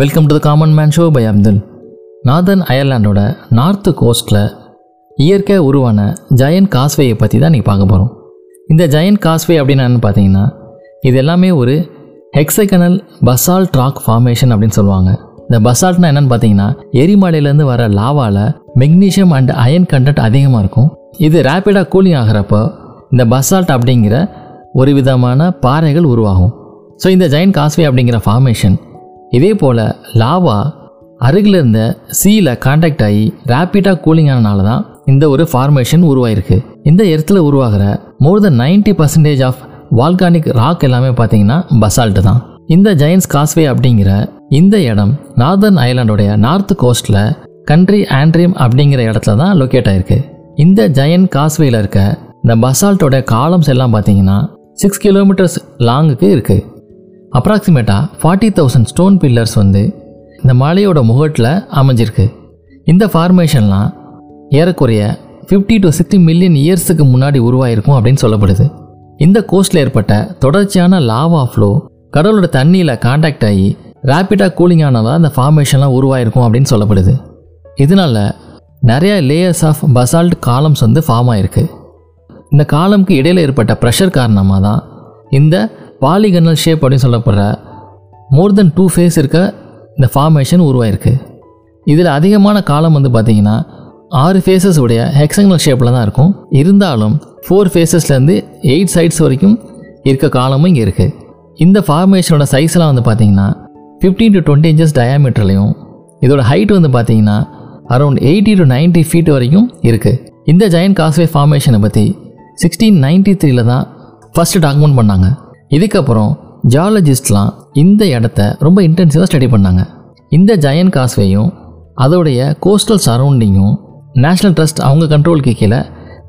Welcome to the common man show by Abdul northern அயர்லாண்டோட north கோஸ்ட்டில் இயற்கை உருவான Zion காஸ்வேயை பற்றி தான் நீங்கள் பார்க்க போகிறோம் இந்த ஜயன் காஸ்வே அப்படின்னு பார்த்தீங்கன்னா இது எல்லாமே ஒரு ஹெக்ஸகனல் பசால்ட் ராக் ஃபார்மேஷன் அப்படின்னு சொல்லுவாங்க. இந்த பசால்ட்னா என்னென்னு பார்த்தீங்கன்னா எரிமலையிலேருந்து வர லாவாவில் மெக்னீஷியம் அண்ட் அயன் கண்டென்ட் அதிகமாக இருக்கும். இது ரேப்பிடாக கூலிங் ஆகிறப்போ இந்த பசால்ட் அப்படிங்கிற ஒரு விதமான பாறைகள் உருவாகும். ஸோ இந்த ஜெயின் காஸ்வே அப்படிங்கிற ஃபார்மேஷன் இதே போல் லாவா அருகில் இருந்த சீல காண்டாக்ட் ஆகி ரேப்பிடாக கூலிங் ஆனனால தான் இந்த ஒரு ஃபார்மேஷன் உருவாயிருக்கு. இந்த இடத்துல உருவாகிற more than ninety percentage of volcanic rock எல்லாமே பார்த்தீங்கன்னா பசால்ட் தான். இந்த ஜெயின்ஸ் காஸ்வே அப்படிங்கிற இந்த இடம் நார்தர்ன் ஐலாண்டோடைய நார்த் கோஸ்ட்டில் கண்ட்ரி ஆண்ட்ரியம் அப்படிங்கிற இடத்துல தான் லொக்கேட் ஆயிருக்கு. இந்த ஜெயன் காஸ்வேயில் இருக்க இந்த பசால்ட்டோட காலம்ஸ் எல்லாம் பார்த்தீங்கன்னா சிக்ஸ் கிலோமீட்டர்ஸ் லாங்குக்கு இருக்குது அப்ராக்சிமேட்டாக ஃபார்ட்டி தௌசண்ட் ஸ்டோன் பில்லர்ஸ் வந்து இந்த மலையோட முகட்டில் அமைஞ்சிருக்கு. இந்த ஃபார்மேஷன்லாம் ஏறக்குறைய ஃபிஃப்டி டு சிக்ஸ்டி மில்லியன் இயர்ஸுக்கு முன்னாடி உருவாயிருக்கும் அப்படின்னு சொல்லப்படுது. இந்த கோஸ்டில் ஏற்பட்ட தொடர்ச்சியான லாவா ஃப்ளோ கடலோட தண்ணியில் காண்டாக்ட் ஆகி ரேப்பிடாக கூலிங் ஆனதால் இந்த ஃபார்மேஷன்லாம் உருவாயிருக்கும் அப்படின்னு சொல்லப்படுது. இதனால நிறைய லேயர்ஸ் ஆஃப் பசால்ட் காலம்ஸ் வந்து ஃபார்ம் ஆயிருக்கு. இந்த காலம்க்கு இடையில் ஏற்பட்ட ப்ரெஷர் காரணமாக தான் இந்த பாலிகனல் ஷேப் அப்படின்னு சொல்லப்படுற மோர் தென் டூ ஃபேஸ் இருக்க இந்த ஃபார்மேஷன் உருவாயிருக்கு. இதில் அதிகமான காலம் வந்து பார்த்திங்கன்னா ஆறு ஃபேஸஸ் உடைய ஹெக்ஸங்கல் ஷேப்பில் தான் இருக்கும். இருந்தாலும் ஃபோர் ஃபேஸஸ்லேருந்து எயிட் சைட்ஸ் வரைக்கும் இருக்க காலமும் இங்கே இருக்குது இந்த ஃபார்மேஷனோட சைஸ்லாம் வந்து பார்த்திங்கன்னா ஃபிஃப்டீன் டு டுவெண்ட்டி இன்ச்சஸ் டயாமீட்டர்லையும் இதோட ஹைட் வந்து பார்த்திங்கன்னா அரௌண்ட் எயிட்டி டு 90 ஃபீட் வரைக்கும் இருக்குது இந்த ஜெயன் காஸ்வே ஃபார்மேஷனை பற்றி சிக்ஸ்டீன் நைன்ட்டி த்ரீல தான் ஃபஸ்ட்டு டாக்குமெண்ட் பண்ணாங்க. இதுக்கப்புறம் ஜியாலஜிஸ்ட்லாம் இந்த இடத்த ரொம்ப இன்டென்சிவாக ஸ்டடி பண்ணாங்க. இந்த ஜயன் காஸ்வேயும் அதோடைய கோஸ்டல் சரௌண்டிங்கும் நேஷ்னல் ட்ரஸ்ட் அவங்க கண்ட்ரோலுக்கு கீழே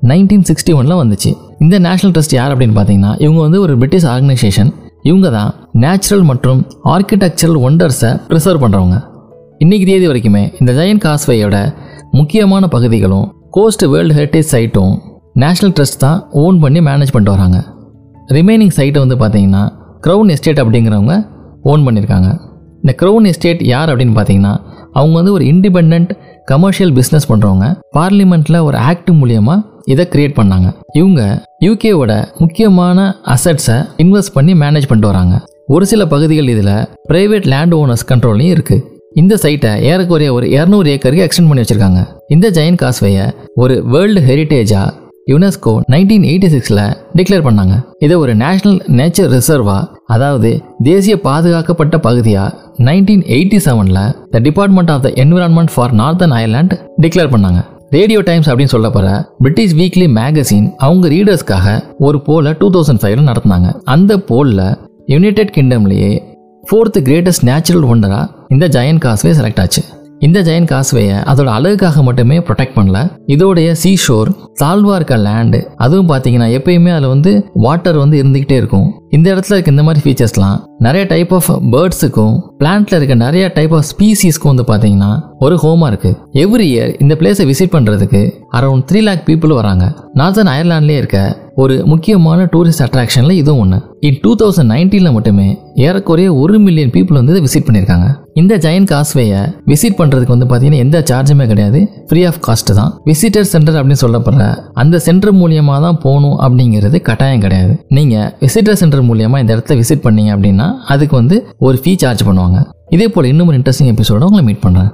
நைன்டீன் சிக்ஸ்டி ஒனில் வந்துச்சு. இந்த நேஷ்னல் ட்ரஸ்ட் யார் அப்படின்னு பார்த்தீங்கன்னா இவங்க வந்து ஒரு பிரிட்டிஷ் ஆர்கனைசேஷன் இவங்க தான் நேச்சுரல் மற்றும் ஆர்கிடெக்சரல் ஒண்டர்ஸை ப்ரிசர்வ் பண்ணுறவங்க இன்னைக்கு தேதி வரைக்குமே இந்த ஜெயன் காஸ்வேயோட முக்கியமான பகுதிகளும் cost world heritage சைட்டும் national trust தான் ஓன் பண்ணி மேனேஜ் பண்ணிட்டு வராங்க. ரிமைனிங் சைட்டை வந்து பார்த்தீங்கன்னா க்ரௌன் எஸ்டேட் அப்படிங்கிறவங்க ஓன் பண்ணியிருக்காங்க. இந்த க்ரௌன் எஸ்டேட் யார் அப்படின்னு பார்த்தீங்கன்னா அவங்க வந்து ஒரு இண்டிபெண்ட் கமர்ஷியல் பிஸ்னஸ் பண்ணுறவங்க பார்லிமெண்ட்டில் ஒரு ஆக்ட் மூலியமாக இதை க்ரியேட் பண்ணாங்க. இவங்க யூகேவோட முக்கியமான அசட்ஸை இன்வெஸ்ட் பண்ணி மேனேஜ் பண்ணிட்டு வராங்க. ஒரு சில பகுதிகள் இதில் ப்ரைவேட் லேண்ட் ஓனர்ஸ் கண்ட்ரோல்லையும் இருக்குது இந்த சைட்டை ஏறக்குறைய ஒரு இரநூறு ஏக்கருக்கு எக்ஸ்டெண்ட் பண்ணி வச்சுருக்காங்க. இந்த ஜெயின் காஸ்வேயை ஒரு வேர்ல்டு ஹெரிட்டேஜாக யுனெஸ்கோ நைன்டீன் எயிட்டி சிக்ஸில் டிக்ளேர் பண்ணாங்க. இதை ஒரு நேஷனல் நேச்சர் ரிசர்வா அதாவது தேசிய பாதுகாக்கப்பட்ட பகுதியாக நைன்டீன் எயிட்டி செவனில் the department of the environment for northern Ireland declare பண்ணாங்க. ரேடியோ டைம்ஸ் அப்படின்னு சொல்லப்படுற பிரிட்டிஷ் வீக்லி மேகசின் அவங்க ரீடர்ஸ்க்காக ஒரு போலை டூ தௌசண்ட் ஃபைவ்ல நடத்தினாங்க. அந்த போலில் யுனைடெட் கிங்டம்லேயே ஃபோர்த் கிரேட்டஸ்ட் நேச்சுரல் ஒண்டராக இந்த ஜெயன் காஸ்வே செலக்ட் ஆச்சு. இந்த ஜெயன் காஸ்வேயை அதோட அழகுக்காக மட்டுமே ப்ரொடெக்ட் பண்ணல. இதோடைய சீ ஷோர் தாழ்வா இருக்க லேண்டு அதுவும் பார்த்தீங்கன்னா எப்பயுமே அதில் வந்து வாட்டர் வந்து இருந்துக்கிட்டே இருக்கும். இந்த இடத்துல இருக்க இந்த மாதிரி ஃபீச்சர்ஸ்லாம் நிறைய டைப் ஆஃப் பேர்ட்ஸுக்கும் பிளான்ட்ல இருக்க நிறைய டைப் ஆஃப் ஸ்பீசிஸ்க்கும் வந்து பார்த்தீங்கன்னா ஒரு ஹோமாக இருக்கு. எவ்ரி இயர் இந்த பிளேஸை விசிட் பண்ணுறதுக்கு அரௌண்ட் த்ரீ லேக் பீப்புள் வராங்க. நார்த்தன் அயர்லாண்ட்லேயே இருக்க ஒரு முக்கியமான டூரிஸ்ட் அட்ராக்ஷனில் இதுவும் ஒன்று இன் டூ தௌசண்ட் நைன்டீனில் மட்டுமே ஏறக்குறைய ஒரு மில்லியன் பீப்புள் வந்து இதை விசிட் பண்ணியிருக்காங்க. இந்த ஜெயின் காஸ்வேயை விசிட் பண்ணுறதுக்கு வந்து பார்த்தீங்கன்னா எந்த சார்ஜுமே கிடையாது. ஃப்ரீ ஆஃப் காஸ்ட் தான். விசிட்டர் சென்டர் அப்படின்னு சொல்லப்படுற அந்த சென்டர் மூலியமாக தான் போகணும் அப்படிங்கிறது கட்டாயம் கிடையாது. நீங்கள் விசிட்டர் சென்டர் மூலியமாக இந்த இடத்த விசிட் பண்ணீங்க அப்படின்னா அதுக்கு வந்து ஒரு ஃபீ சார்ஜ் பண்ணுவாங்க. இதே போல் இன்னும் ஒரு இன்ட்ரெஸ்டிங் எபிசோட உங்களை மீட் பண்ணுறேன்